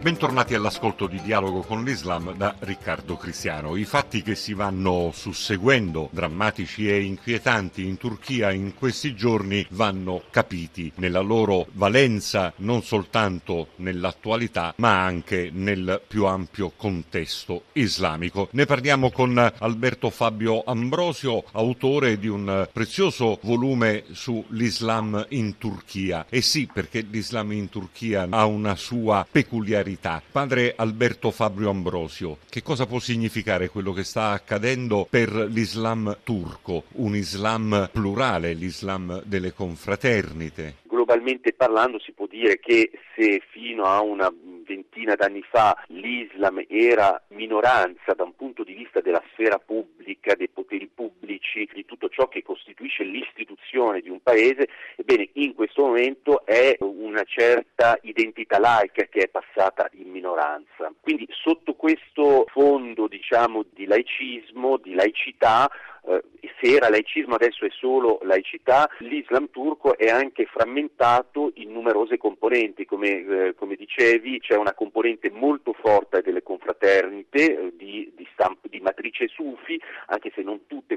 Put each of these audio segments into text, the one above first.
Bentornati all'ascolto di Dialogo con l'Islam da Riccardo Cristiano. I fatti che si vanno susseguendo, drammatici e inquietanti in Turchia in questi giorni, vanno capiti nella loro valenza non soltanto nell'attualità ma anche nel più ampio contesto islamico. Ne parliamo con Alberto Fabio Ambrosio, autore di un prezioso volume sull'Islam in Turchia. E sì, perché l'Islam in Turchia ha una sua peculiarità verità. Padre Alberto Fabio Ambrosio, che cosa può significare quello che sta accadendo per l'Islam turco? Un Islam plurale, l'Islam delle confraternite? Globalmente parlando si può dire che se fino a una ventina d'anni fa l'Islam era minoranza da un punto di vista della sfera pubblica, dei poteri pubblici, di tutto ciò che costituisce l'istituzione di un paese, ebbene in questo momento è una certa identità laica che è passata in minoranza. Quindi sotto questo fondo diciamo di laicismo, di laicità, eh, se era laicismo adesso è solo laicità, l'Islam turco è anche frammentato in numerose componenti, come, eh, come dicevi c'è una componente molto forte delle confraternite eh, di, di, stamp- di, matrice sufi, anche se non tutte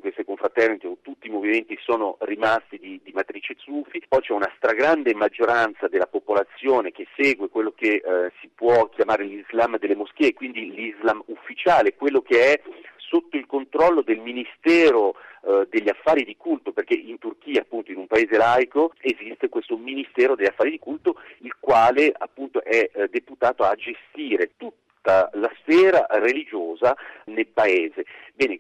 confraternite o tutti i movimenti sono rimasti di, di, matrice sufi, poi c'è una stragrande maggioranza della popolazione che segue quello che eh, si può chiamare l'Islam delle moschee, quindi l'Islam ufficiale, quello che è sotto il controllo del Ministero eh, degli affari di culto, perché in Turchia, appunto, in un paese laico, esiste questo Ministero degli affari di culto, il quale appunto è eh, deputato a gestire tutta la sfera religiosa nel paese. Bene,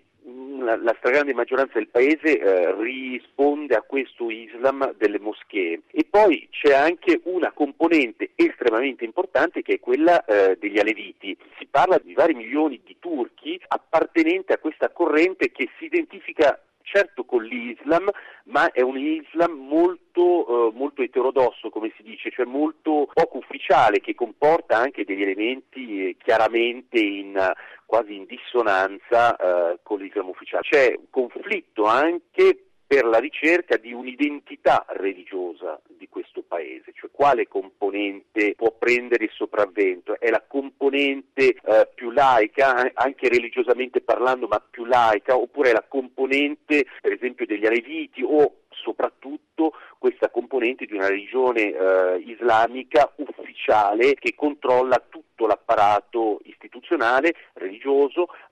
la, la, stragrande maggioranza del paese eh, risponde a questo Islam delle moschee e poi c'è anche una componente estremamente importante che è quella eh, degli aleviti. Si parla di vari milioni di turchi appartenenti a questa corrente che si identifica certo con l'Islam, ma è un Islam molto, eh, molto eterodosso, come si dice, cioè molto poco ufficiale, che comporta anche degli elementi eh, chiaramente in, quasi in dissonanza eh, con l'Islam ufficiale. C'è un conflitto anche per la ricerca di un'identità religiosa di questo paese, cioè quale componente può prendere il sopravvento? È la componente eh, più laica, anche religiosamente parlando, ma più laica, oppure è la componente, per esempio, degli aleviti o soprattutto questa componente di una religione eh, islamica ufficiale che controlla tutto l'apparato istituzionale, religioso,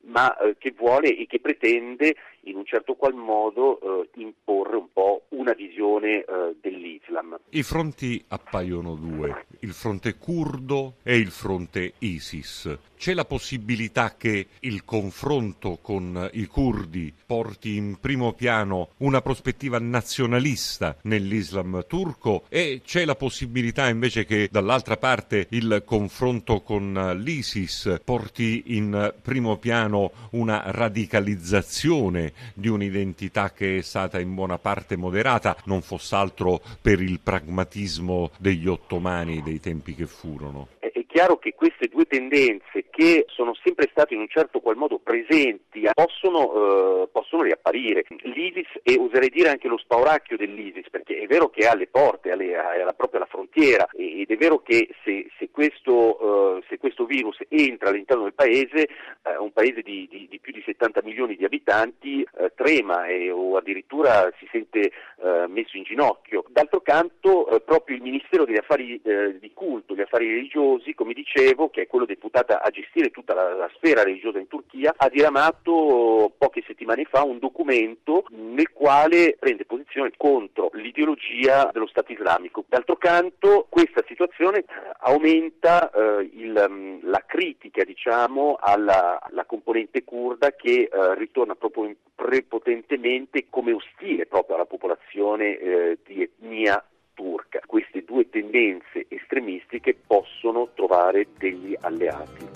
ma eh, che vuole e che pretende in un certo qual modo eh, imporre un po' una visione eh, dell'Islam. I fronti appaiono due, il fronte curdo e il fronte ISIS. C'è la possibilità che il confronto con i curdi porti in primo piano una prospettiva nazionalista nell'Islam turco e c'è la possibilità invece che dall'altra parte il confronto con l'ISIS porti in primo piano una radicalizzazione di un'identità che è stata in buona parte moderata, non fosse altro per il pragmatismo degli ottomani dei tempi che furono chiaro che queste due tendenze che sono sempre state in un certo qual modo presenti possono, eh, possono riapparire. L'ISIS e oserei dire anche lo spauracchio dell'ISIS, perché è vero che è alle porte, alle, è proprio alla frontiera ed è vero che se, se, questo, uh, se questo, virus entra all'interno del paese, uh, un paese di, di, di, più di 70 milioni di abitanti uh, trema o addirittura si sente messo in ginocchio. D'altro canto proprio il Ministero degli Affari di Culto, gli Affari Religiosi, come dicevo, che è quello deputato a gestire tutta la, la sfera religiosa in Turchia, ha diramato poche settimane fa un documento nel quale prende posizione contro l'ideologia dello Stato islamico. D'altro canto questa situazione eh, aumenta eh, il, mm, la critica diciamo, alla, alla, componente kurda che eh, ritorna proprio prepotentemente come ostile proprio alla popolazione eh, di etnia turca. Queste due tendenze estremistiche possono trovare degli alleati.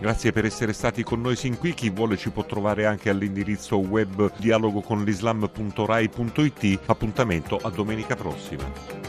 Grazie per essere stati con noi sin qui. Chi vuole ci può trovare anche all'indirizzo web dialogoconlislam.rai.it. Appuntamento a domenica prossima.